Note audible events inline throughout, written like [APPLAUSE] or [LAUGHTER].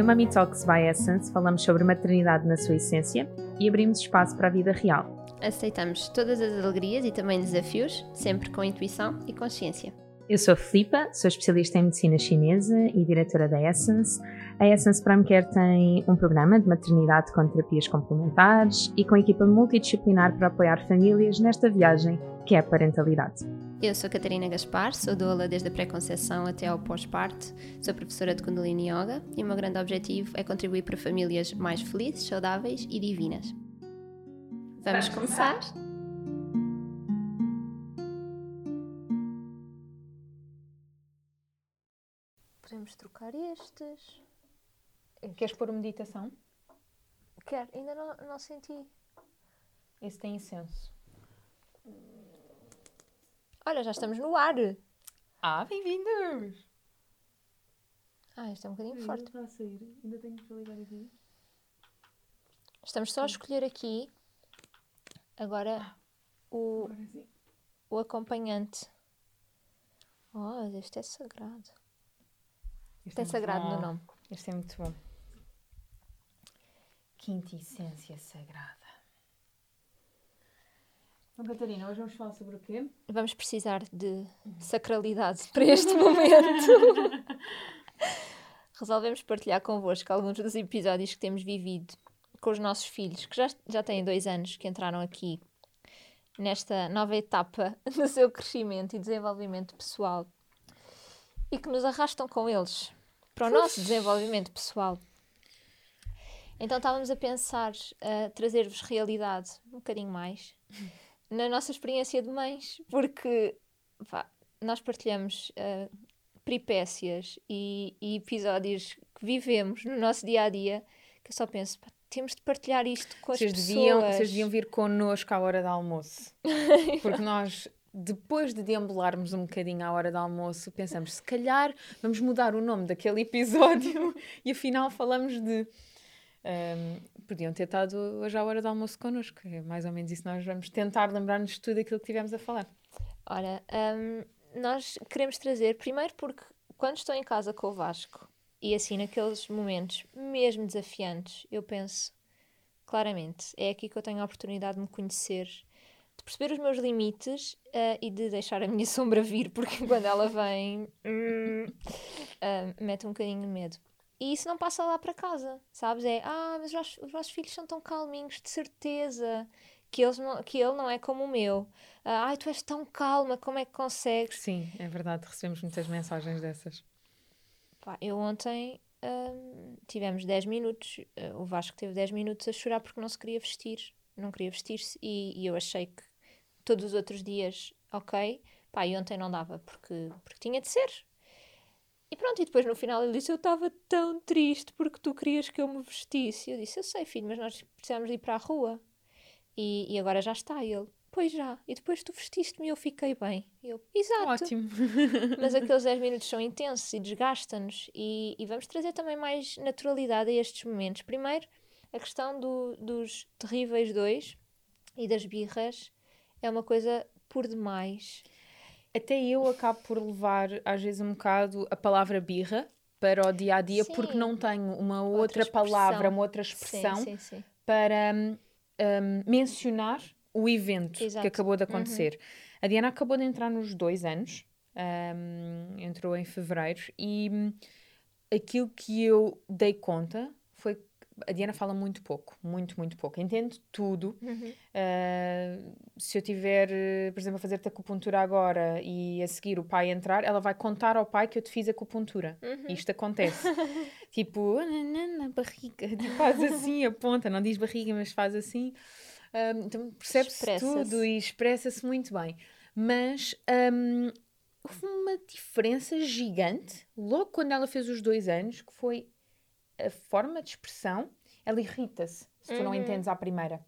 No Mami Talks by Essence falamos sobre maternidade na sua essência e abrimos espaço para a vida real. Aceitamos todas as alegrias e também desafios, sempre com intuição e consciência. Eu sou a Filipa, sou especialista em medicina chinesa e diretora da Essence. A Essence Prime Care tem um programa de maternidade com terapias complementares e com equipa multidisciplinar para apoiar famílias nesta viagem que é a parentalidade. Eu sou Catarina Gaspar, sou doula desde a pré-conceição até ao pós-parto, sou professora de Kundalini Yoga e o meu grande objetivo é contribuir para famílias mais felizes, saudáveis e divinas. Vamos começar? Podemos trocar estes. Queres pôr meditação? Quero, ainda não, não senti. Esse tem incenso. Olha, já estamos no ar. Ah, bem-vindos! Ah, isto é um bocadinho forte. Está a sair. Ainda tenho que ligar aqui. Estamos só a escolher aqui agora o, Agora o acompanhante. Oh, este é sagrado. Este Tem muito sagrado no bom. nome. Este é muito bom. Quinta essência sagrada. Então, Catarina, hoje vamos falar sobre o quê? Vamos precisar de sacralidade para este momento. [LAUGHS] Resolvemos partilhar convosco alguns dos episódios que temos vivido com os nossos filhos, que já, já têm dois anos que entraram aqui nesta nova etapa no seu crescimento e desenvolvimento pessoal e que nos arrastam com eles para o nosso desenvolvimento pessoal. Então estávamos a pensar a trazer-vos realidade um bocadinho mais [LAUGHS] na nossa experiência de mães, porque pá, nós partilhamos ah, peripécias e, e episódios que vivemos no nosso dia a dia que eu só penso, pá, temos de partilhar isto com as Vocês pessoas. deviam, vocês deviam vir connosco à hora do almoço. [LAUGHS] Porque nós, depois de deambularmos um bocadinho à hora do almoço, pensamos, se calhar vamos mudar o nome daquele [LAUGHS] episódio e afinal falamos de. Ahm, podiam ter estado hoje à hora do almoço connosco. É mais ou menos isso. Nós vamos tentar lembrar-nos de tudo aquilo que tivemos a falar. Ora, hum, nós queremos trazer, primeiro porque quando estou em casa com o Vasco e assim naqueles momentos mesmo desafiantes, eu penso claramente, é aqui que eu tenho a oportunidade de me conhecer, de perceber os meus limites ah, e de deixar a minha [LAUGHS] sombra vir, porque quando ela vem, ah, mete um bocadinho de medo. E isso não passa lá para casa, sabes? É, ah, mas os vossos, os vossos filhos são tão calminhos, de certeza que, eles não, que ele não é como o meu. Ah, Ai, tu és tão calma, como é que consegues? Sim, é verdade, recebemos muitas mensagens dessas. Pá, eu ontem hum, tivemos 10 minutos, eh, o Vasco teve 10 minutos a chorar porque não se queria vestir, não queria vestir-se e, e eu achei que todos os outros dias, ok, pá, e ontem não dava porque, porque tinha de ser. E pronto, e depois no final ele disse: Eu estava tão triste porque tu querias que eu me vestisse. Eu disse: Eu sei, filho, mas nós precisamos ir para a rua. E, e agora já está. E ele: Pois já. E depois tu vestiste-me e eu fiquei bem. E eu: Exato. Ótimo. [LAUGHS] Mas aqueles 10 minutos são intensos e desgastam-nos e, e vamos trazer também mais naturalidade a estes momentos. Primeiro, a questão do- dos terríveis dois e das birras é uma coisa por demais. Até eu acabo por levar, às vezes, um bocado a palavra birra para o dia a dia, porque Sim. não tenho uma outra, Outra palavra, uma outra expressão Sim, sim, para hum, hum, mencionar o evento Exato. que acabou de Uhum. acontecer. A Diana acabou de entrar nos dois anos, hum, entrou em fevereiro, e hum, aquilo que eu dei conta a Diana fala muito pouco, muito, muito pouco. Entende tudo. Uhum. Uh, se eu tiver, por exemplo, a fazer-te acupuntura agora e a seguir o pai entrar, ela vai contar ao pai que eu te fiz acupuntura. Uhum. Isto acontece. [LAUGHS] tipo, "Ah, na, barriga. [LAUGHS] Tipo, faz assim, aponta, não diz barriga, mas faz assim. Um, então percebe-se tudo e expressa-se muito bem. Mas um, houve uma diferença gigante logo quando ela fez os dois anos, que foi a forma de expressão. Ela irrita-se se tu não Uhum. entendes à primeira.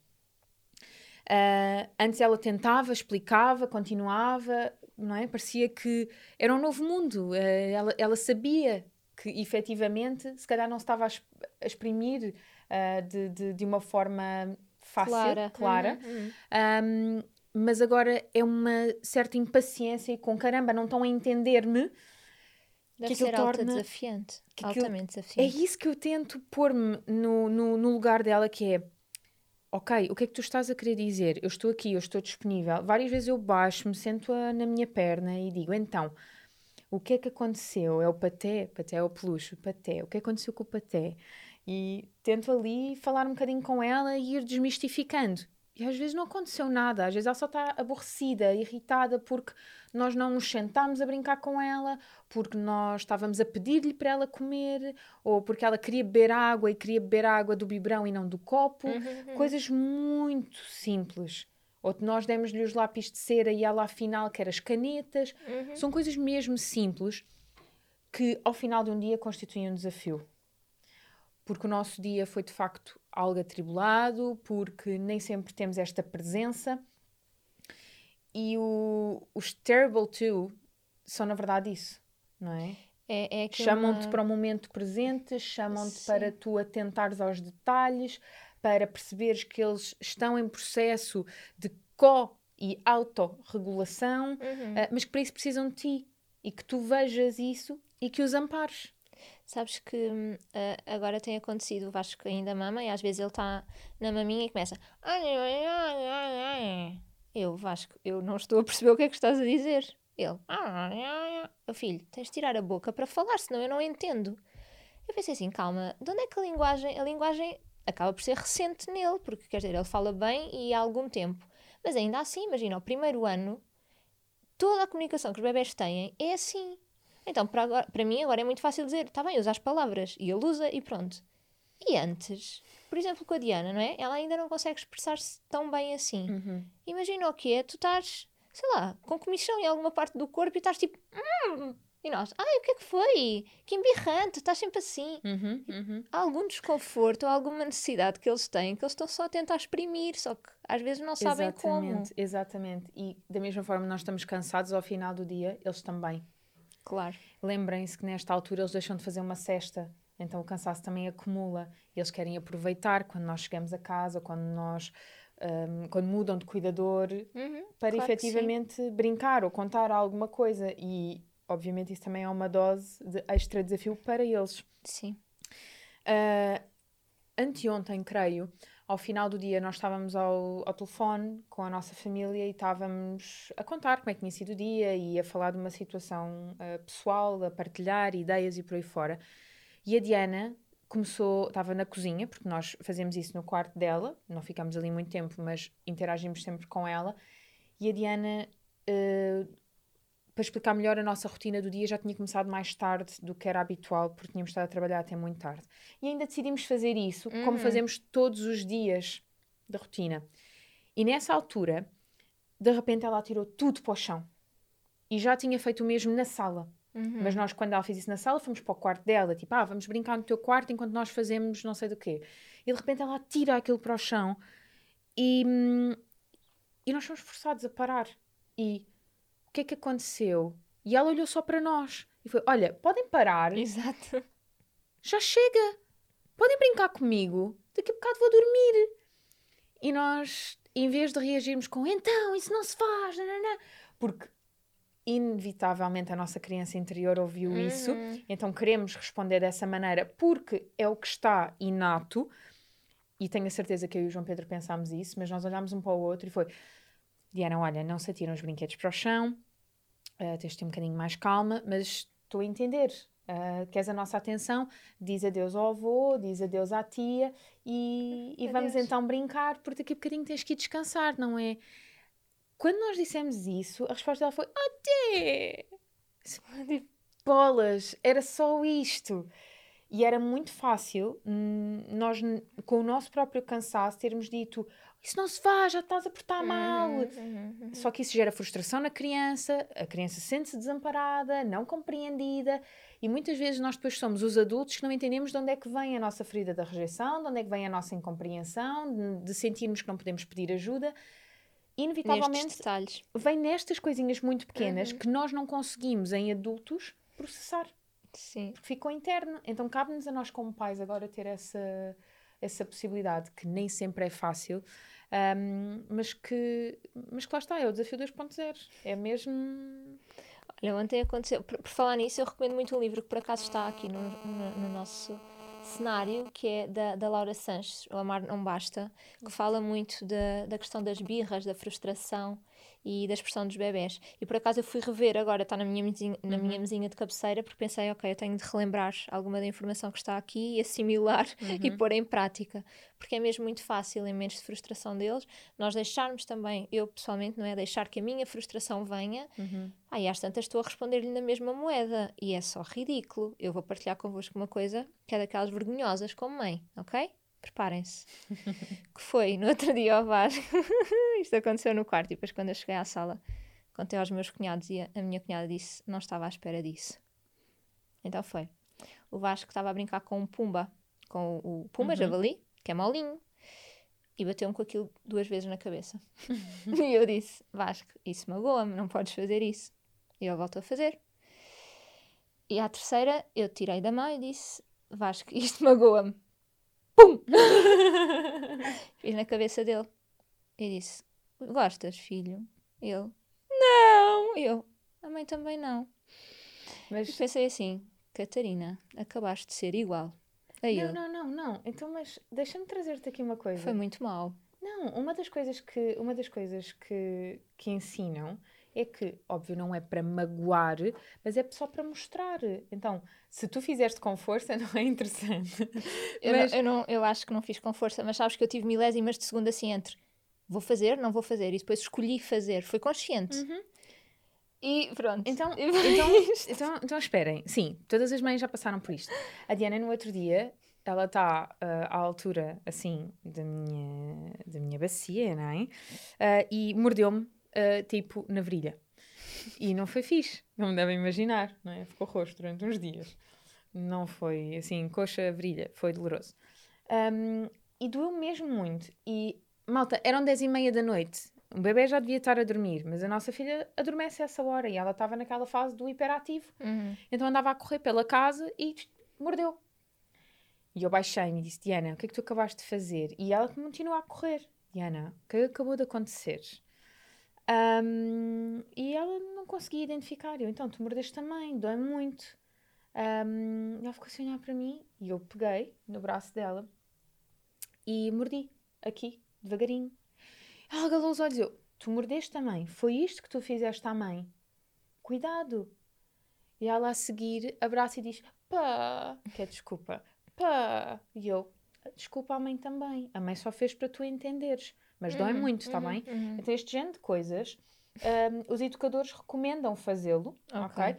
Ah, antes ela tentava, explicava, continuava, não é? Parecia que era um novo mundo. Ah, ela, ela sabia que efetivamente se calhar não se estava a, es- a exprimir ah, de, de, de uma forma fácil, Clara. clara. Uhum, uhum. Um, mas agora é uma certa impaciência e com caramba, não estão a entender-me. Deve que ser aquilo alta torna. desafiante. que aquilo- altamente É desafiante. isso que eu tento pôr-me no, no, no lugar dela, que é ok, o que é que tu estás a querer dizer? Eu estou aqui, eu estou disponível. Várias vezes eu baixo-me, sento-a na minha perna e digo, então, o que é que aconteceu? É o paté? Paté é o peluche, o paté. O que aconteceu com o paté? E tento ali falar um bocadinho com ela e ir desmistificando. E às vezes não aconteceu nada, às vezes ela só está aborrecida, irritada porque nós não nos sentámos a brincar com ela, porque nós estávamos a pedir-lhe para ela comer, ou porque ela queria beber água e queria beber água do biberão e não do copo. Uhum, Coisas muito simples. Ou nós demos-lhe os lápis de cera e ela afinal quer as canetas. uhum. São coisas mesmo simples que ao final de um dia constituem um desafio. Porque o nosso dia foi de facto algo atribulado, porque nem sempre temos esta presença. E o, os terrible two são na verdade isso, não é? É, é Chamam-te para o momento presente, chamam-te para tu atentares aos detalhes, para perceberes que eles estão em processo de co e autorregulação, Uhum. ah, mas que para isso precisam de ti e que tu vejas isso e que os ampares. Sabes que ah, agora tem acontecido, o Vasco ainda mama e às vezes ele está na maminha e começa. Eu, Vasco, eu não estou a perceber o que é que estás a dizer. Ele. "Oh, filho, tens de tirar a boca para falar, senão eu não entendo. Eu pensei assim, calma, de onde é que a linguagem, a linguagem acaba por ser recente nele, porque quer dizer, ele fala bem e há algum tempo. Mas ainda assim, imagina, o primeiro ano, toda a comunicação que os bebés têm é assim. Então, para, agora- para mim, agora é muito fácil dizer, está bem, usa as palavras, e ele usa e pronto. E antes, por exemplo, com a Diana, não é? Ela ainda não consegue expressar-se tão bem assim. Imagina o que é, tu estás, sei lá, com comichão em alguma parte do corpo e estás tipo, "Hum", e nós, ai, o que é que foi? Que embirrante, estás sempre assim. Uhum, uhum. Há algum desconforto ou alguma necessidade que eles têm que eles estão só a tentar exprimir, só que às vezes não sabem como. Exatamente, exatamente. E da mesma forma nós estamos cansados ao final do dia, eles também. Claro. Lembrem-se que nesta altura eles deixam de fazer uma cesta, então o cansaço também acumula. Eles querem aproveitar quando nós chegamos a casa, quando nós hum, quando mudam de cuidador, Uhum, para claro efetivamente brincar ou contar alguma coisa. E obviamente isso também é uma dose de extra desafio para eles. Sim. Ah, anteontem, creio, ao final do dia, nós estávamos ao, ao telefone com a nossa família e estávamos a contar como é que tinha sido o dia e a falar de uma situação ah, pessoal, a partilhar ideias e por aí fora. E a Diana começou, estava na cozinha, porque nós fazemos isso no quarto dela, não ficamos ali muito tempo, mas interagimos sempre com ela. E a Diana, ah, para explicar melhor a nossa rotina do dia, já tinha começado mais tarde do que era habitual, porque tínhamos estado a trabalhar até muito tarde. E ainda decidimos fazer isso, como Uhum. fazemos todos os dias da rotina. E nessa altura, de repente, ela tirou tudo para o chão. E já tinha feito o mesmo na sala. Uhum. Mas nós, quando ela fez isso na sala, fomos para o quarto dela, tipo, ah, vamos brincar no teu quarto enquanto nós fazemos não sei do quê. E de repente ela tira aquilo para o chão e, hum, e nós fomos forçados a parar. E que é que aconteceu? E ela olhou só para nós e foi: Olha, podem parar, Exato. já chega, podem brincar comigo, daqui a bocado vou dormir. E nós, em vez de reagirmos com então, isso não se faz, nananã", porque inevitavelmente a nossa criança interior ouviu isso, Uhum. então queremos responder dessa maneira porque é o que está inato. E tenho a certeza que eu e o João Pedro pensámos isso, mas nós olhámos um para o outro e foi: Diana, olha, não se atiram os brinquedos para o chão, uh, tens de ter um bocadinho mais calma, mas estou a entender. Uh, queres a nossa atenção? Diz adeus ao avô, diz adeus à tia e, e vamos então brincar, porque daqui a bocadinho tens que ir descansar, não é? Quando nós dissemos isso, a resposta dela foi: Até! [LAUGHS] Bolas, era só isto. E era muito fácil hum, nós, com o nosso próprio cansaço, termos dito: Isso não se faz, já estás a portar mal. Uhum, uhum, uhum. Só que isso gera frustração na criança, a criança sente-se desamparada, não compreendida, e muitas vezes nós depois somos os adultos que não entendemos de onde é que vem a nossa ferida da rejeição, de onde é que vem a nossa incompreensão, de, de sentirmos que não podemos pedir ajuda. Nestes Inevitavelmente detalhes. vem nestas coisinhas muito pequenas Uhum. que nós não conseguimos em adultos processar, Sim. porque ficou interno. Então cabe-nos a nós como pais agora ter essa, essa possibilidade, que nem sempre é fácil, ahm, mas, que, mas que lá está, é o desafio 2.0. É mesmo... Olha, ontem aconteceu. Por, por falar nisso, eu recomendo muito um livro que por acaso está aqui no, no, no nosso cenário, que é da, da Laura Sanches, O Amar Não Basta, que fala muito da, da questão das birras, da frustração e da expressão dos bebés. E por acaso eu fui rever agora, está na minha mesinha, na minha Uhum. mesinha de cabeceira, porque pensei, ok, eu tenho de relembrar alguma da informação que está aqui e assimilar e Uhum. pôr em prática. Porque é mesmo muito fácil, em momentos de frustração deles, nós deixarmos também, eu pessoalmente, não é? Deixar que a minha frustração venha Uhum. Aí às tantas estou a responder-lhe na mesma moeda e é só ridículo. Eu vou partilhar convosco uma coisa que é daquelas vergonhosas como mãe, ok? Preparem-se. que foi no outro dia ao bar. [LAUGHS] Isto aconteceu no quarto e depois quando eu cheguei à sala contei aos meus cunhados e a, minha cunhada disse não estava à espera disso. Então foi. O Vasco estava a brincar com um pumba, com o, o pumba Uhum. javali, que é molinho, e bateu-me com aquilo duas vezes na cabeça. [LAUGHS] e eu disse, Vasco, isso magoa-me, não podes fazer isso. E ele voltou a fazer. E à terceira, eu tirei da mão e disse: Vasco, isto magoa-me. Pum! [LAUGHS] Fiz na cabeça dele. E disse: Gostas, filho? Ele: Não! Eu: A mãe também não. E Mas pensei assim: Catarina, acabaste de ser igual a ele. não, não, não, não. Então, mas deixa-me trazer-te aqui uma coisa. Foi muito mal. Não, uma das coisas que uma das coisas que, que ensinam é que, óbvio, não é para magoar, mas é só para mostrar. Então, se tu fizeste com força, [LAUGHS] não é interessante. Eu, Mas- não, eu, não- eu acho que não fiz com força, mas sabes que eu tive milésimas de segundo assim entre vou fazer, não vou fazer, e depois escolhi fazer, foi consciente. E pronto. Então, E então, então, então esperem. Sim, todas as mães já passaram por isto. A Diana, no outro dia, ela está ah, à altura, assim, da minha, da minha bacia, não é? Ah, e mordeu-me, ah, tipo, na virilha. E não foi fixe, não me devem imaginar, não é? Ficou roxo durante uns dias. Não foi, assim, coxa, virilha, foi doloroso. Ahm, e doeu mesmo muito. E, malta, eram 10 e meia da noite. O bebê já devia estar a dormir, mas a nossa filha adormece a essa hora e ela estava naquela fase do hiperativo. Uhum. Então andava a correr pela casa e mordeu. E eu baixei-me e disse: Diana, o que é que tu acabaste de fazer? E ela continua a correr. Diana, o que é que acabou de acontecer? Ahm, e ela não conseguia identificar. Eu, então, tu mordeste também, dói muito. E ela ficou assim a olhar para mim e eu peguei no braço dela e mordi aqui, devagarinho. Ela galou os olhos. Eu, tu mordeste também. Foi isto que tu fizeste à mãe. Cuidado. E ela a seguir abraça e diz: pá, que é desculpa, pá. E eu: desculpa a mãe também. A mãe só fez para tu entenderes. Mas dói Uhum, muito, está uhum, bem? uhum. Então, este género de coisas, hum, os educadores recomendam fazê-lo, Ok. ok?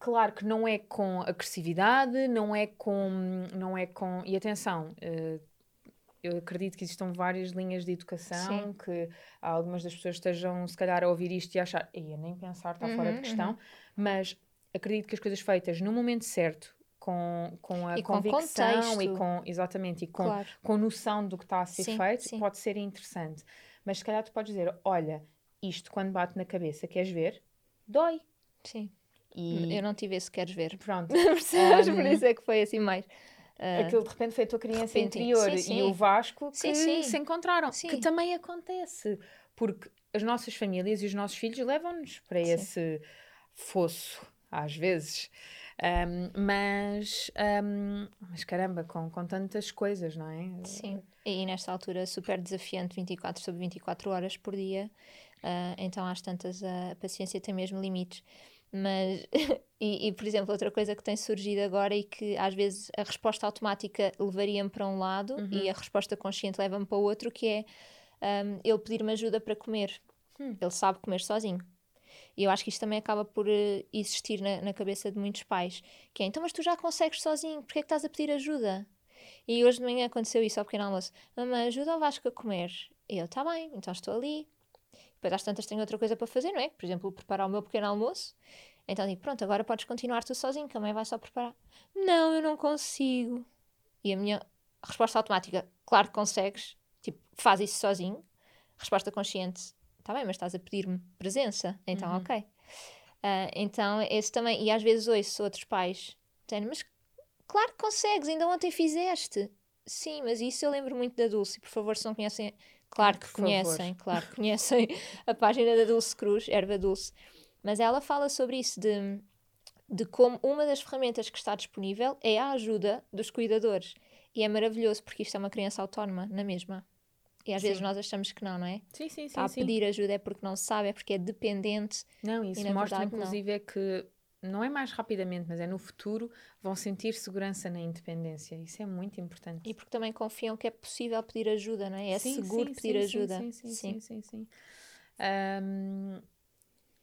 Claro que não é com agressividade, não é com. Não é com e atenção, eh, eu acredito que existam várias linhas de educação, Sim. que algumas das pessoas estejam, se calhar, a ouvir isto e a achar, ia nem pensar, está fora de Uhum, questão, mas acredito que as coisas feitas no momento certo, com, com a E com convicção e contexto. com. Exatamente, e com, Claro. com noção do que está a ser Sim, feito, sim. pode ser interessante. Mas se calhar tu podes dizer: olha, isto quando bate na cabeça, queres ver? Dói. Sim. E Eu não tive esse queres ver. pronto. Percebes? [LAUGHS] Por Um, isso é que foi assim mais. ah, Aquilo de repente foi a tua criança repente, interior sim, sim. e o Vasco que Sim, se encontraram. Sim. Que também acontece. Porque as nossas famílias e os nossos filhos levam-nos para esse fosso, às vezes. Ahm, mas, ahm, mas caramba, com, com tantas coisas, não é? Sim. E nesta altura super desafiante, 24 sobre 24 horas por dia. ah, então às tantas a paciência tem mesmo limites. Mas, [LAUGHS] e, e, por exemplo, outra coisa que tem surgido agora e que às vezes a resposta automática levaria-me para um lado e a resposta consciente leva-me para o outro, que é ahm, ele pedir-me ajuda para comer. Hum. Ele sabe comer sozinho. E eu acho que isto também acaba por eh, existir na, na cabeça de muitos pais. Que é, então, mas tu já consegues sozinho, porque é que estás a pedir ajuda? E hoje de manhã aconteceu isso ao pequeno almoço. Mamãe, ajuda o Vasco a comer. E eu, tá bem, então estou ali. Depois às tantas tenho outra coisa para fazer, não é? Por exemplo, preparar o meu pequeno almoço. Então digo, pronto, agora podes continuar tu sozinho, que a mãe vai só preparar. Não, eu não consigo. E a minha resposta automática, claro que consegues. Tipo, faz isso sozinho. Resposta consciente, tá bem, mas estás a pedir-me presença. Então, ok. Ah, então, esse também. E às vezes ouço outros pais dizendo, mas claro que consegues, ainda ontem fizeste. Sim, mas isso eu lembro muito da Dulce. Por favor, se não conhecem, claro que Por conhecem, claro que conhecem [LAUGHS] a página da Dulce Cruz, Erva Dulce. Mas ela fala sobre isso de, de como uma das ferramentas que está disponível é a ajuda dos cuidadores. E é maravilhoso porque isto é uma criança autónoma, na mesma. E às Sim. vezes nós achamos que não, não é? Sim, sim, sim. Está a sim. pedir ajuda é porque não sabe, é porque é dependente. Não, isso mostra verdade, não. inclusive é que não é mais rapidamente, mas é no futuro vão sentir segurança na independência. Isso é muito importante. E porque também confiam que é possível pedir ajuda, não é? É Sim, seguro sim, pedir sim, ajuda. Sim, sim, sim, sim, sim. Ahm,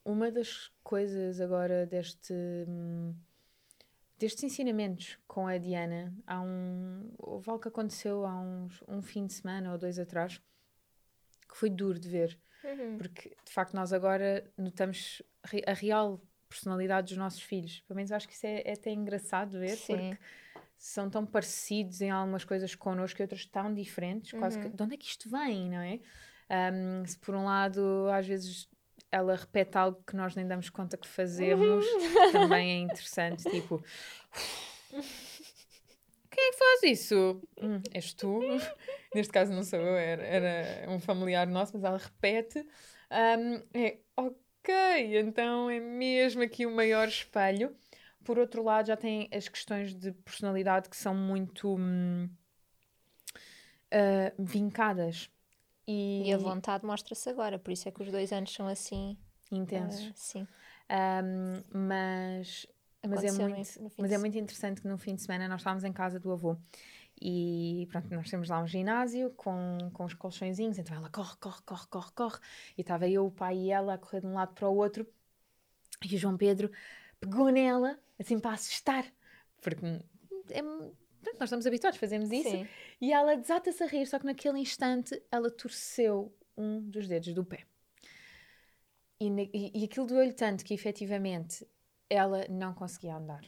uma das coisas agora deste hum, destes ensinamentos com a Diana, há um houve algo que aconteceu há uns um fim de semana ou dois atrás que foi duro de ver, Uhum. porque de facto nós agora notamos a real personalidade dos nossos filhos. Pelo menos acho que isso é, é até engraçado ver, Sim. porque são tão parecidos em algumas coisas connosco e outras tão diferentes, quase que de onde é que isto vem, não é? Ahm, se por um lado às vezes ela repete algo que nós nem damos conta que fazemos, também é interessante, [LAUGHS] tipo quem é que faz isso? Hum, és tu? [LAUGHS] Neste caso não sou eu, era, era um familiar nosso, mas ela repete. Ahm, é ok, então é mesmo aqui o maior espelho. Por outro lado, já tem as questões de personalidade que são muito hum, ah, vincadas e, E a vontade mostra-se agora, por isso é que os dois anos são assim. intensos. ah, sim. Um, mas, mas, é muito, mas é muito interessante que no fim de semana nós estávamos em casa do avô e pronto, nós temos lá um ginásio com, com os colchõezinhos, então ela corre, corre, corre, corre, corre e estava eu, o pai e ela a correr de um lado para o outro e o João Pedro pegou nela assim para assustar, porque é, pronto, nós estamos habituados, fazemos isso Sim. e ela desata-se a rir, só que naquele instante ela torceu um dos dedos do pé. E, e, e aquilo doeu-lhe tanto que efetivamente ela não conseguia andar.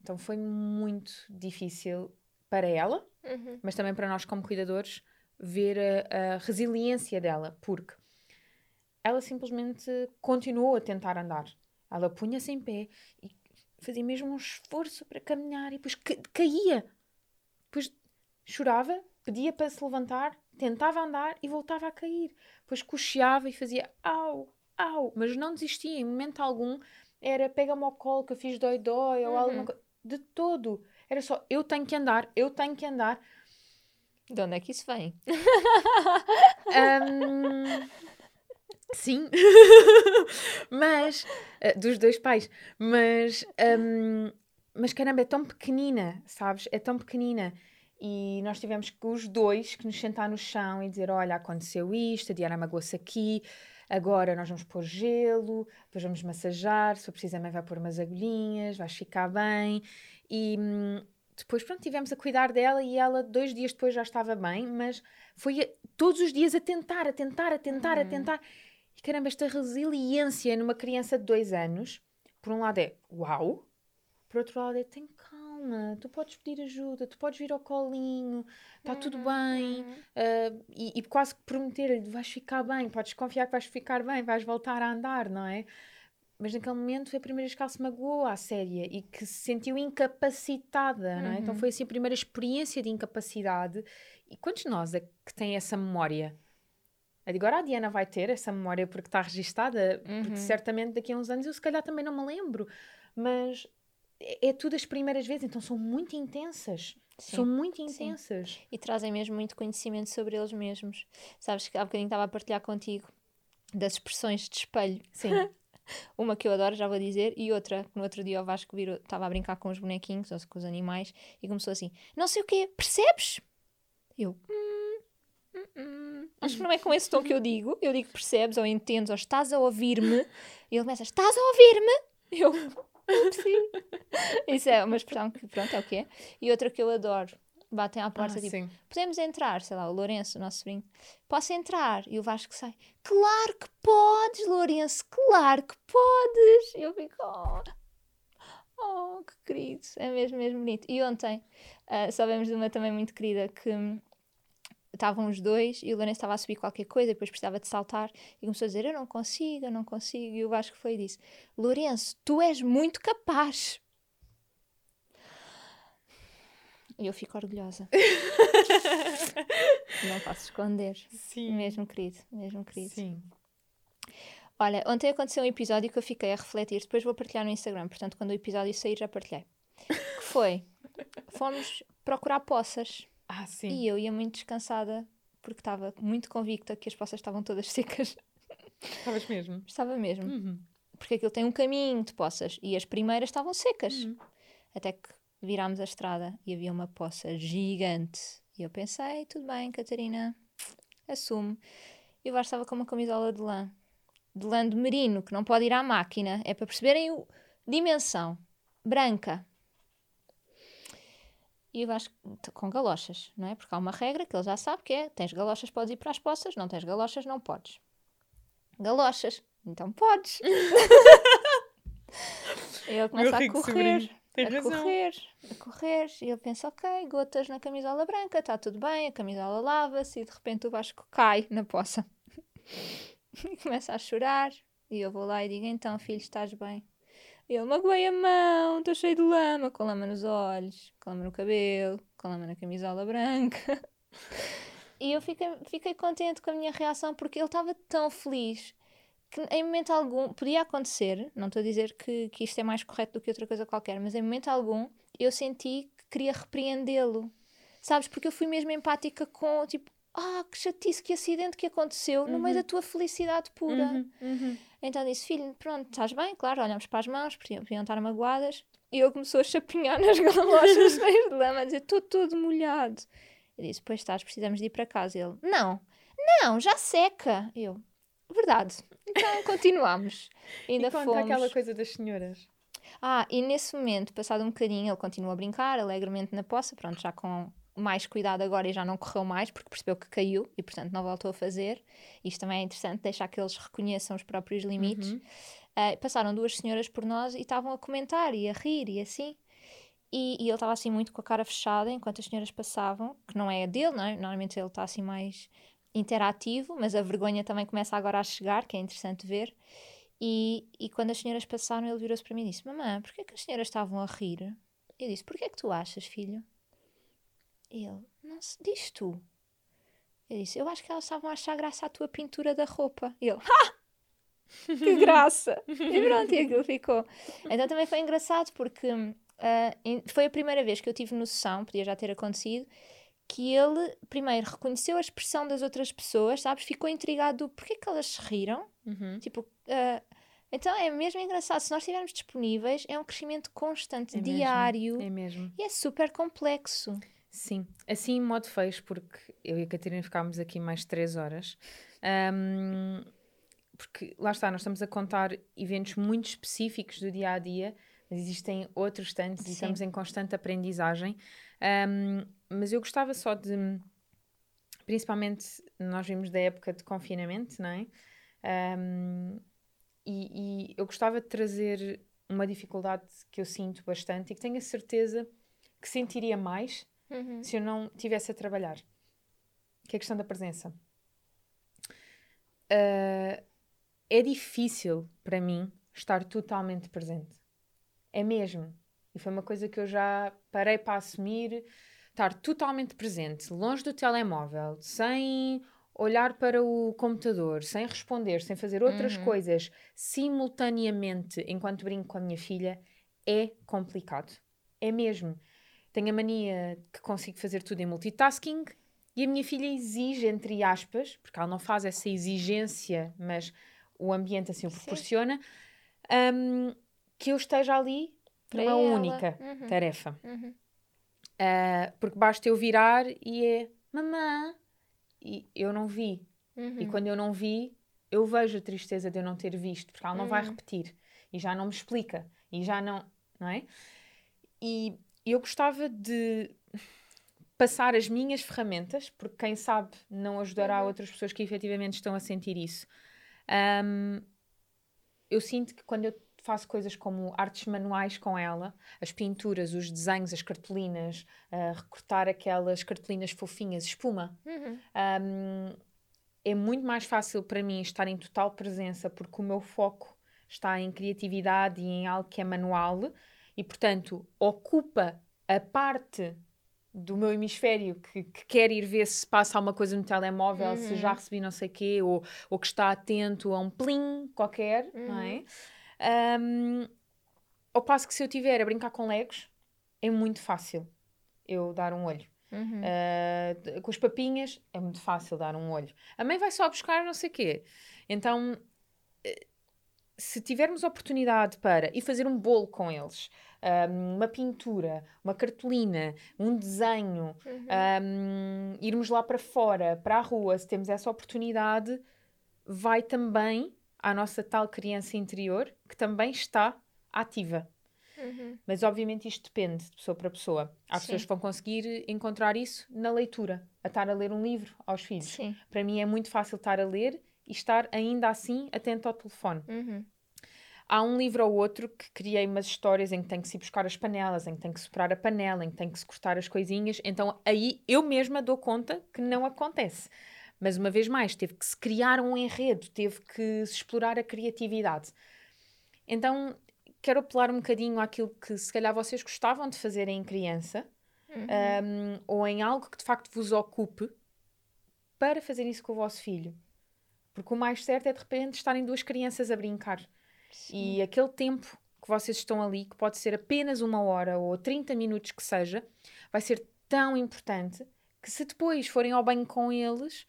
Então foi muito difícil para ela, Uhum. mas também para nós como cuidadores, ver a, a resiliência dela, porque ela simplesmente continuou a tentar andar. Ela punha-se em pé e fazia mesmo um esforço para caminhar e depois ca- caía. Depois chorava, pedia para se levantar, tentava andar e voltava a cair. Depois cocheava e fazia au, au, mas não desistia em momento algum. Era pega-me ao colo que eu fiz dói-dói ou Uhum. alguma coisa. De todo. Era só eu tenho que andar, eu tenho que andar. De onde é que isso vem? Ahm, sim, [LAUGHS] mas ah, dos dois pais, mas, ahm, mas caramba, é tão pequenina, sabes? É tão pequenina. E nós tivemos que os dois que nos sentar no chão e dizer: Olha, aconteceu isto, a Diana magoou-se aqui, agora nós vamos pôr gelo, depois vamos massajar, se for preciso, a mãe vai pôr umas agulhinhas, vais ficar bem. E hum, depois, pronto, tivemos a cuidar dela e ela, dois dias depois, já estava bem, mas foi a- todos os dias a tentar, a tentar, a tentar, a tentar. E caramba, esta resiliência numa criança de dois anos, por um lado é uau, por outro lado é tem calma, tu podes pedir ajuda, tu podes vir ao colinho, está tudo bem, ah, e, e quase que prometer-lhe vais ficar bem, podes confiar que vais ficar bem, vais voltar a andar, não é? Mas naquele momento foi a primeira vez que ela se magoou à séria e que se sentiu incapacitada, não é? Então foi assim a primeira experiência de incapacidade. E quantos de nós é que têm essa memória? Agora a Diana vai ter essa memória porque está registada, porque certamente daqui a uns anos eu se calhar também não me lembro, mas é, é tudo as primeiras vezes, então são muito intensas. Sim, São muito sim. intensas. E trazem mesmo muito conhecimento sobre eles mesmos. Sabes que há bocadinho estava a partilhar contigo das expressões de espelho. Sim. [LAUGHS] Uma que eu adoro, já vou dizer, e outra, que no outro dia o Vasco virou, estava a brincar com os bonequinhos, ou com os animais, e começou assim: Não sei o quê, percebes? Eu. "Hum, hum, hum." Acho que não é com esse tom que eu digo. Eu digo percebes, ou entendes, ou estás a ouvir-me. E ele começa: Estás a ouvir-me? Eu. [LAUGHS] Isso é uma expressão que, pronto, é o que é. E outra que eu adoro: batem à porta, Ah, tipo, sim. podemos entrar, sei lá, o Lourenço, o nosso sobrinho, posso entrar? E o Vasco sai, claro que podes, Lourenço, claro que podes. E eu fico, oh, oh que querido, é mesmo, mesmo bonito. E ontem, ah, soubemos de uma também muito querida que estavam os dois e o Lourenço estava a subir qualquer coisa, depois precisava de saltar e começou a dizer, eu não consigo, eu não consigo. E o Vasco foi e disse, Lourenço, tu és muito capaz. E eu fico orgulhosa. [LAUGHS] não posso esconder. Sim. Mesmo querido, mesmo querido. Sim. Olha, ontem aconteceu um episódio que eu fiquei a refletir, depois vou partilhar no Instagram, portanto, quando o episódio sair já partilhei. Que foi, fomos procurar poças Ah, sim. e eu ia muito descansada porque estava muito convicta que as poças estavam todas [LAUGHS] secas. Estavas mesmo. Estava mesmo. Uhum. Porque aquilo tem um caminho de poças e as primeiras estavam secas. Uhum. Até que virámos a estrada e havia uma poça gigante. E eu pensei, tudo bem, Catarina, assume. E o Vasco estava com uma camisola de lã. De lã de merino, que não pode ir à máquina. É para perceberem a dimensão. Branca. E t- com galochas, não é? Porque há uma regra que ele já sabe que é, tens galochas, podes ir para as poças, não tens galochas, não podes. Galochas, então podes. [LAUGHS] e ele começa a correr. Tem a razão. correr, a correr, e eu penso, ok, gotas na camisola branca, está tudo bem, a camisola lava-se, e de repente o Vasco cai na poça. [LAUGHS] e começa a chorar, e eu vou lá e digo, então, filho, estás bem? E ele, magoei a mão, estou cheio de lama, com lama nos olhos, com lama no cabelo, com lama na camisola branca. [LAUGHS] e eu fiquei, fiquei contente com a minha reação, porque ele estava tão feliz que em momento algum podia acontecer, não estou a dizer que, que isto é mais correto do que outra coisa qualquer, mas em momento algum eu senti que queria repreendê-lo, sabes? Porque eu fui mesmo empática com tipo, ah, que chatice, que acidente que aconteceu no meio da tua felicidade pura. Uhum, uhum. Então disse, filho, pronto, estás bem? Claro, olhamos para as mãos, podiam, podiam estar magoadas. E ele começou a chapinhar [LAUGHS] nas galochas cheias de lama, a dizer, estou todo molhado. Eu disse, pois estás, precisamos de ir para casa. Ele, não, não, já seca. Eu, verdade. Então continuamos. [LAUGHS] Ainda e conta fomos. aquela coisa das senhoras. Ah, e nesse momento, passado um bocadinho, ele continua a brincar alegremente na poça, pronto, já com mais cuidado agora e já não correu mais, porque percebeu que caiu e, portanto, não voltou a fazer. Isto também é interessante, deixar que eles reconheçam os próprios limites. Uhum. Ah, passaram duas senhoras por nós e estavam a comentar e a rir e assim. E, e ele estava assim muito com a cara fechada enquanto as senhoras passavam, que não é a dele, não é? Normalmente ele está assim mais interativo, mas a vergonha também começa agora a chegar, que é interessante ver. E, e quando as senhoras passaram, ele virou-se para mim e disse: Mamãe, porquê que as senhoras estavam a rir? Eu disse: Porquê é que tu achas, filho? Ele: Não se diz tu. Eu disse: Eu acho que elas estavam a achar graça à tua pintura da roupa. Ele: Ha! Que [LAUGHS] graça! e pronto, e aquilo ficou. Então também foi engraçado porque ah, em- foi a primeira vez que eu tive noção, podia já ter acontecido, que ele primeiro reconheceu a expressão das outras pessoas, sabes? Ficou intrigado do porquê que elas se riram. Uhum. Tipo, ah, então é mesmo engraçado. Se nós estivermos disponíveis, é um crescimento constante, É mesmo, diário. É mesmo. E é super complexo. Sim, assim em modo fecho, porque eu e a Catarina ficámos aqui mais três horas. Ahm, porque lá está, nós estamos a contar eventos muito específicos do dia a dia, mas existem outros tantos Sim. e estamos em constante aprendizagem. Ahm, mas eu gostava só de, principalmente, nós vimos da época de confinamento, não é? Ahm, e, e eu gostava de trazer uma dificuldade que eu sinto bastante e que tenho a certeza que sentiria mais Uhum. se eu não tivesse a trabalhar, que é a questão da presença. Ah, é difícil para mim estar totalmente presente. É mesmo. E foi uma coisa que eu já parei para assumir. Estar totalmente presente, longe do telemóvel, sem olhar para o computador, sem responder, sem fazer outras Uhum. coisas simultaneamente enquanto brinco com a minha filha, é complicado. É mesmo. Tenho a mania que consigo fazer tudo em multitasking e a minha filha exige, entre aspas, porque ela não faz essa exigência, mas o ambiente assim o proporciona, hum, que eu esteja ali Para numa ela. única Uhum. tarefa. Uhum. Ah, porque basta eu virar e é mamã e eu não vi. Uhum. E quando eu não vi, eu vejo a tristeza de eu não ter visto, porque ela não vai Uhum. repetir e já não me explica e já não, não é? E eu gostava de passar as minhas ferramentas, porque quem sabe não ajudará Uhum. outras pessoas que efetivamente estão a sentir isso. Ahm, eu sinto que quando eu faço coisas como artes manuais com ela, as pinturas, os desenhos, as cartolinas, ah, recortar aquelas cartolinas fofinhas, espuma, Uhum. um, é muito mais fácil para mim estar em total presença porque o meu foco está em criatividade e em algo que é manual e, portanto, ocupa a parte do meu hemisfério que, que, quer ir ver se passa alguma coisa no telemóvel, uhum. se já recebi não sei o quê, ou, ou que está atento a um plim qualquer, uhum. não é? Um, ao passo que se eu estiver a brincar com legos, é muito fácil eu dar um olho. Uhum. Uh, com as papinhas é muito fácil dar um olho. A mãe vai só buscar não sei o quê. Então, eh, se tivermos oportunidade para ir fazer um bolo com eles, um, uma pintura, uma cartolina, um desenho, uhum. um, irmos lá para fora, para a rua, se temos essa oportunidade, vai também à nossa tal criança interior que também está ativa. Uhum. Mas obviamente isto depende de pessoa para pessoa. Há Sim. pessoas que vão conseguir encontrar isso na leitura, a estar a ler um livro aos filhos. Sim. Para mim é muito fácil estar a ler e estar ainda assim atento ao telefone. Uhum. Há um livro ou outro que criei umas histórias em que tem que se buscar as panelas, em que tem que superar a panela, em que tem que se cortar as coisinhas. Então aí eu mesma dou conta que não acontece. Mas uma vez mais, teve que se criar um enredo, teve que se explorar a criatividade. Então quero apelar um bocadinho àquilo que se calhar vocês gostavam de fazer em criança uhum. um, ou em algo que de facto vos ocupe para fazer isso com o vosso filho. Porque o mais certo é de repente estarem duas crianças a brincar. Sim. E aquele tempo que vocês estão ali, que pode ser apenas uma hora ou 30 minutos que seja, vai ser tão importante que se depois forem ao banho com eles,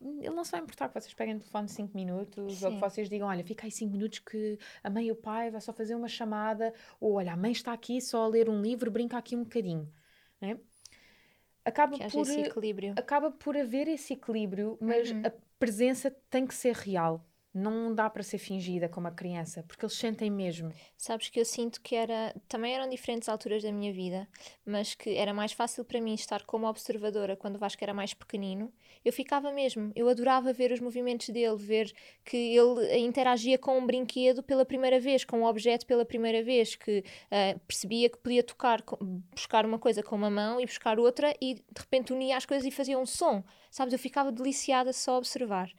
ele não se vai importar que vocês peguem o telefone 5 minutos Sim. ou que vocês digam: Olha, fica aí 5 minutos que a mãe e o pai vai só fazer uma chamada, ou olha, a mãe está aqui só a ler um livro, brinca aqui um bocadinho. Né? Acaba, por, acaba por haver esse equilíbrio, mas uhum. a presença tem que ser real não dá para ser fingida como a criança, porque eles sentem mesmo. Sabes que eu sinto que era, também eram diferentes alturas da minha vida, mas que era mais fácil para mim estar como observadora quando o Vasco era mais pequenino. Eu ficava mesmo, eu adorava ver os movimentos dele, ver que ele interagia com um brinquedo pela primeira vez, com um objeto pela primeira vez, que uh, percebia que podia tocar, buscar uma coisa com uma mão e buscar outra e de repente unia as coisas e fazia um som. Sabes, eu ficava deliciada só a observar.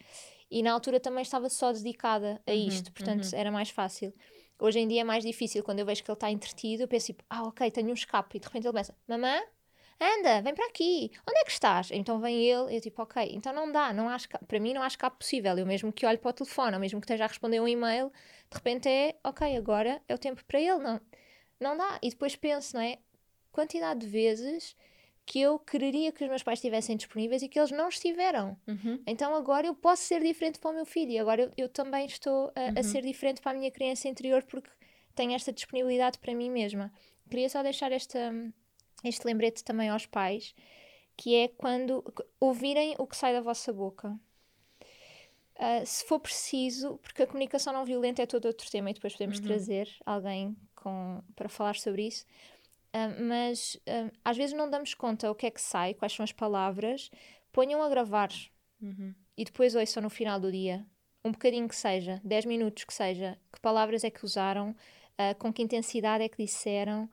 E na altura também estava só dedicada a uhum, isto, uhum, portanto uhum. era mais fácil. Hoje em dia é mais difícil, quando eu vejo que ele está entretido, eu penso tipo, ah, ok, tenho um escape. E de repente ele pensa, mamã, anda, vem para aqui, onde é que estás? Então vem ele, eu tipo, ok, então não dá, não há escape. para mim não há escape possível. Eu mesmo que olhe para o telefone, ou mesmo que esteja a responder um e-mail, de repente é, ok, agora é o tempo para ele, não, não dá. E depois penso, não é? Quantidade de vezes que eu quereria que os meus pais estivessem disponíveis e que eles não estiveram. Uhum. Então agora eu posso ser diferente para o meu filho e agora eu, eu também estou a, uhum. a, ser diferente para a minha criança interior porque tenho esta disponibilidade para mim mesma. Queria só deixar esta, este lembrete também aos pais, que é quando ouvirem o que sai da vossa boca. Uh, se for preciso, porque a comunicação não violenta é todo outro tema e depois podemos uhum. trazer alguém com, para falar sobre isso, Uh, mas uh, às vezes não damos conta o que é que sai, quais são as palavras, ponham a gravar uhum. e depois ouçam no final do dia, um bocadinho que seja, 10 minutos que seja, que palavras é que usaram, uh, com que intensidade é que disseram,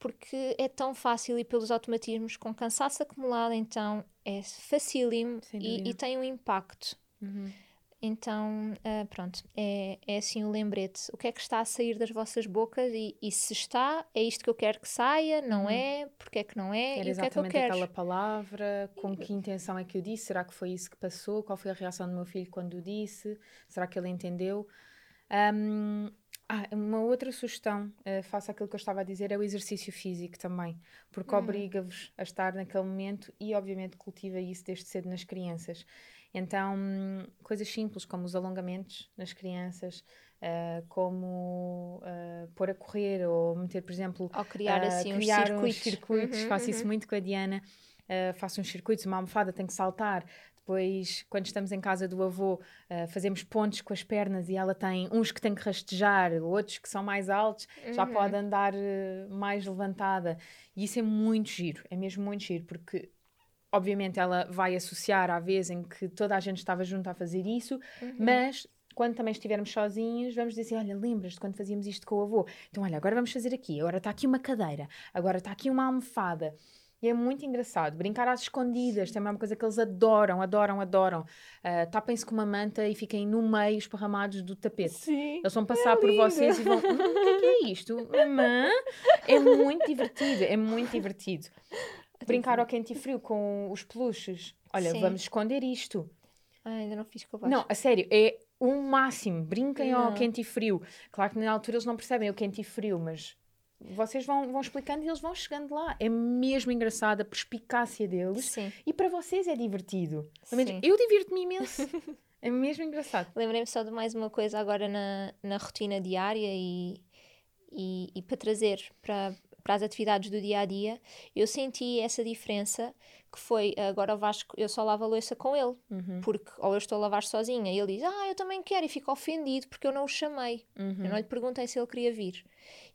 porque é tão fácil e pelos automatismos, com cansaço acumulado, então é facílimo e, e, tem um impacto. Uhum. Então, uh, pronto, é, é assim o lembrete. O que é que está a sair das vossas bocas e, e se está, é isto que eu quero que saia, não uhum. é? Porque é que não é? Era e exatamente o que é que eu quero? aquela palavra, com que intenção é que eu disse? Será que foi isso que passou? Qual foi a reação do meu filho quando o disse? Será que ele entendeu? Um, ah, uma outra sugestão, uh, faça aquilo que eu estava a dizer, é o exercício físico também, porque hum. obriga-vos a estar naquele momento e, obviamente, cultiva isso desde cedo nas crianças. Então, coisas simples como os alongamentos nas crianças, uh, como uh, pôr a correr ou meter, por exemplo, ou criar, uh, assim, criar uns circuitos. Uns circuitos. Uhum, Faço uhum. isso muito com a Diana. Faço uns circuitos, uma almofada tem que saltar. Depois, quando estamos em casa do avô, uh, fazemos pontos com as pernas e ela tem uns que tem que rastejar, outros que são mais altos, uhum. já pode andar uh, mais levantada. E isso é muito giro, é mesmo muito giro, porque obviamente ela vai associar à vez em que toda a gente estava junto a fazer isso, uhum. mas quando também estivermos sozinhos, vamos dizer, olha, lembras-te quando fazíamos isto com o avô? Então, olha, agora vamos fazer aqui, agora está aqui uma cadeira, agora está aqui uma almofada. E é muito engraçado. Brincar às escondidas também é uma coisa que eles adoram, adoram, adoram. Uh, Tapem-se com uma manta e fiquem no meio esparramados do tapete. Sim, eles vão passar é por vocês e vão. Hum, o que é, que é isto? Mamã? É muito divertido, é muito divertido. Brincar ao quente e frio com os peluches. Olha, Sim. vamos esconder isto. Ah, ainda não fiz com. Não, a sério, é o máximo. Brinquem ao Não. quente e frio. Claro que na altura eles não percebem o quente e frio, mas vocês vão, vão explicando e eles vão chegando lá. É mesmo engraçado a perspicácia deles. Sim. E para vocês é divertido. Menos eu divirto-me imenso. [LAUGHS] é mesmo engraçado. Lembrei-me só de mais uma coisa agora na, na rotina diária e, e, e para trazer para, para as atividades do dia a dia, eu senti essa diferença que foi agora o Vasco, eu só lavo a louça com ele, Uhum. porque ou eu estou a lavar sozinha e ele diz, ah, eu também quero, e fica ofendido porque eu não o chamei, Uhum. eu não lhe perguntei se ele queria vir.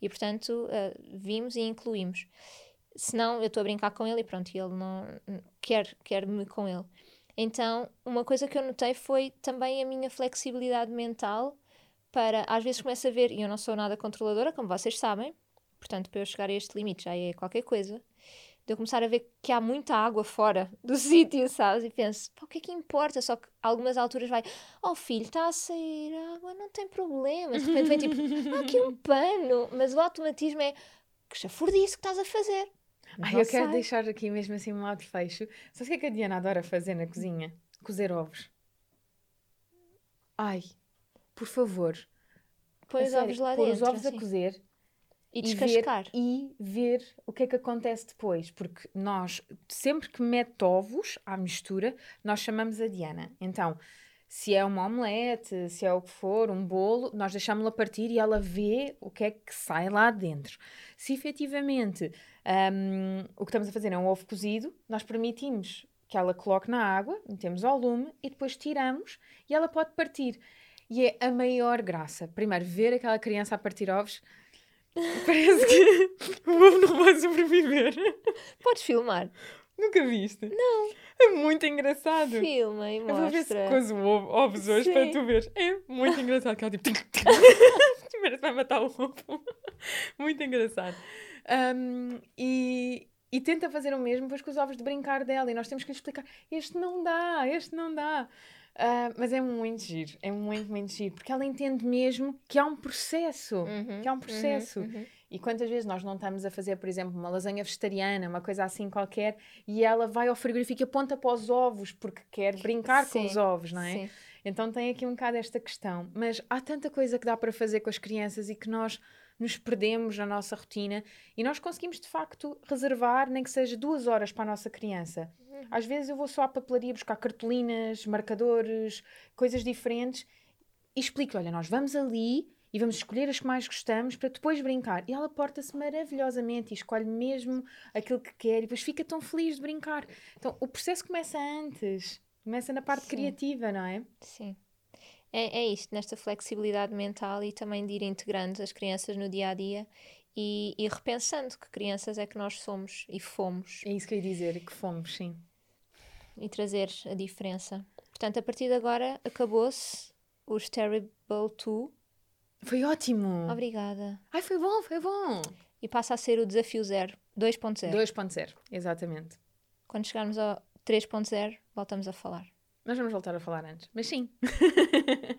E portanto, eh, vimos e incluímos. Senão eu estou a brincar com ele e pronto, ele não quer, quer-me com ele. Então, uma coisa que eu notei foi também a minha flexibilidade mental para, às vezes começo a ver, e eu não sou nada controladora, como vocês sabem, portanto, para eu chegar a este limite já é qualquer coisa, de eu começar a ver que há muita água fora [LAUGHS] do sítio, sabes? E penso, pá, o que é que importa? Só que algumas alturas vai, oh filho, está a sair água, não tem problema. De repente vem tipo, há aqui um [LAUGHS] pano, mas o automatismo é, que chafurdice que estás a fazer. Ai, eu quero sai. deixar aqui mesmo assim um lado fecho. Sabe o que é que a Diana adora fazer na cozinha? Cozer ovos. Ai, por favor. Põe os ovos lá pôr dentro. os ovos assim, a cozer e e descascar. ver, e ver o que é que acontece depois. Porque nós, sempre que mete ovos à mistura, nós chamamos a Diana. Então, se é uma omelete, se é o que for, um bolo, nós deixamos-la partir e ela vê o que é que sai lá dentro. Se efetivamente hum, o que estamos a fazer é um ovo cozido, nós permitimos que ela coloque na água, metemos ao lume e depois tiramos e ela pode partir. E é a maior graça. Primeiro, ver aquela criança a partir ovos. [LAUGHS] Parece que [LAUGHS] o ovo não vai sobreviver. Podes filmar. Nunca viste? Não. É muito engraçado. Filma e Eu vou ver se mostra. cozo ovo- ovos hoje para Sim. tu ver. É muito engraçado. Que ela tipo. [LAUGHS] Primeiro vai matar o ovo. muito engraçado. Um, e, e tenta fazer o mesmo depois com os ovos de brincar dela. E nós temos que lhe explicar: este não dá, este não dá. Ah, mas é muito giro, é muito, muito giro, porque ela entende mesmo que há um processo, Uhum, que há um uhum, processo. uhum. E quantas vezes nós não estamos a fazer, por exemplo, uma lasanha vegetariana, uma coisa assim qualquer, e ela vai ao frigorífico e aponta para os ovos porque quer brincar com Sim, os ovos, não é? Sim. Então tem aqui um bocado esta questão. Mas há tanta coisa que dá para fazer com as crianças e que nós nos perdemos na nossa rotina e nós conseguimos de facto reservar, nem que seja duas horas para a nossa criança. Às vezes eu vou só à papelaria buscar cartolinas, marcadores, coisas diferentes e explico: olha, nós vamos ali e vamos escolher as que mais gostamos para depois brincar. E ela porta-se maravilhosamente e escolhe mesmo aquilo que quer e depois fica tão feliz de brincar. Então o processo começa antes, começa na parte Sim. criativa, não é? Sim. É, é isto, nesta flexibilidade mental e também de ir integrando as crianças no dia a dia e, e repensando que crianças é que nós somos e fomos É isso que eu ia dizer, que fomos, sim. e trazer a diferença. Portanto, a partir de agora acabou-se os Terrible 2. Foi ótimo! Obrigada. Ai, foi bom, foi bom! E passa a ser o desafio zero, 2.0. 2.0, exatamente. Quando chegarmos ao 3.0, voltamos a falar. Nós vamos voltar a falar antes, mas sim. [LAUGHS]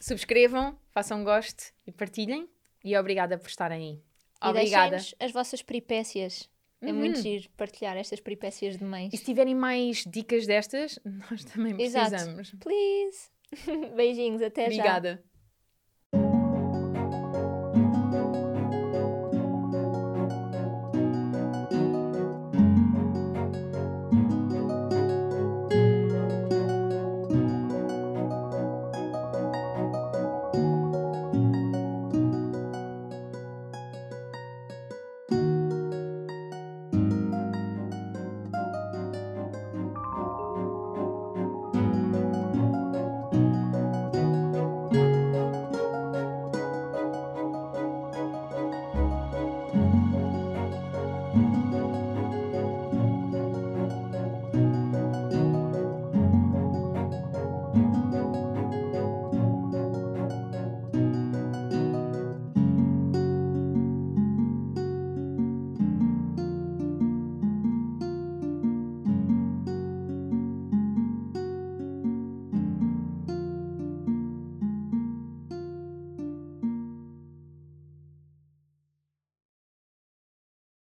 Subscrevam, façam gosto e partilhem. E obrigada por estarem aí. E Obrigada. deixem-nos as vossas peripécias. É muito Uhum. giro partilhar estas peripécias de mães. E se tiverem mais dicas destas, [LAUGHS] nós também Exato. precisamos. Please. [LAUGHS] Beijinhos, até já. Obrigada.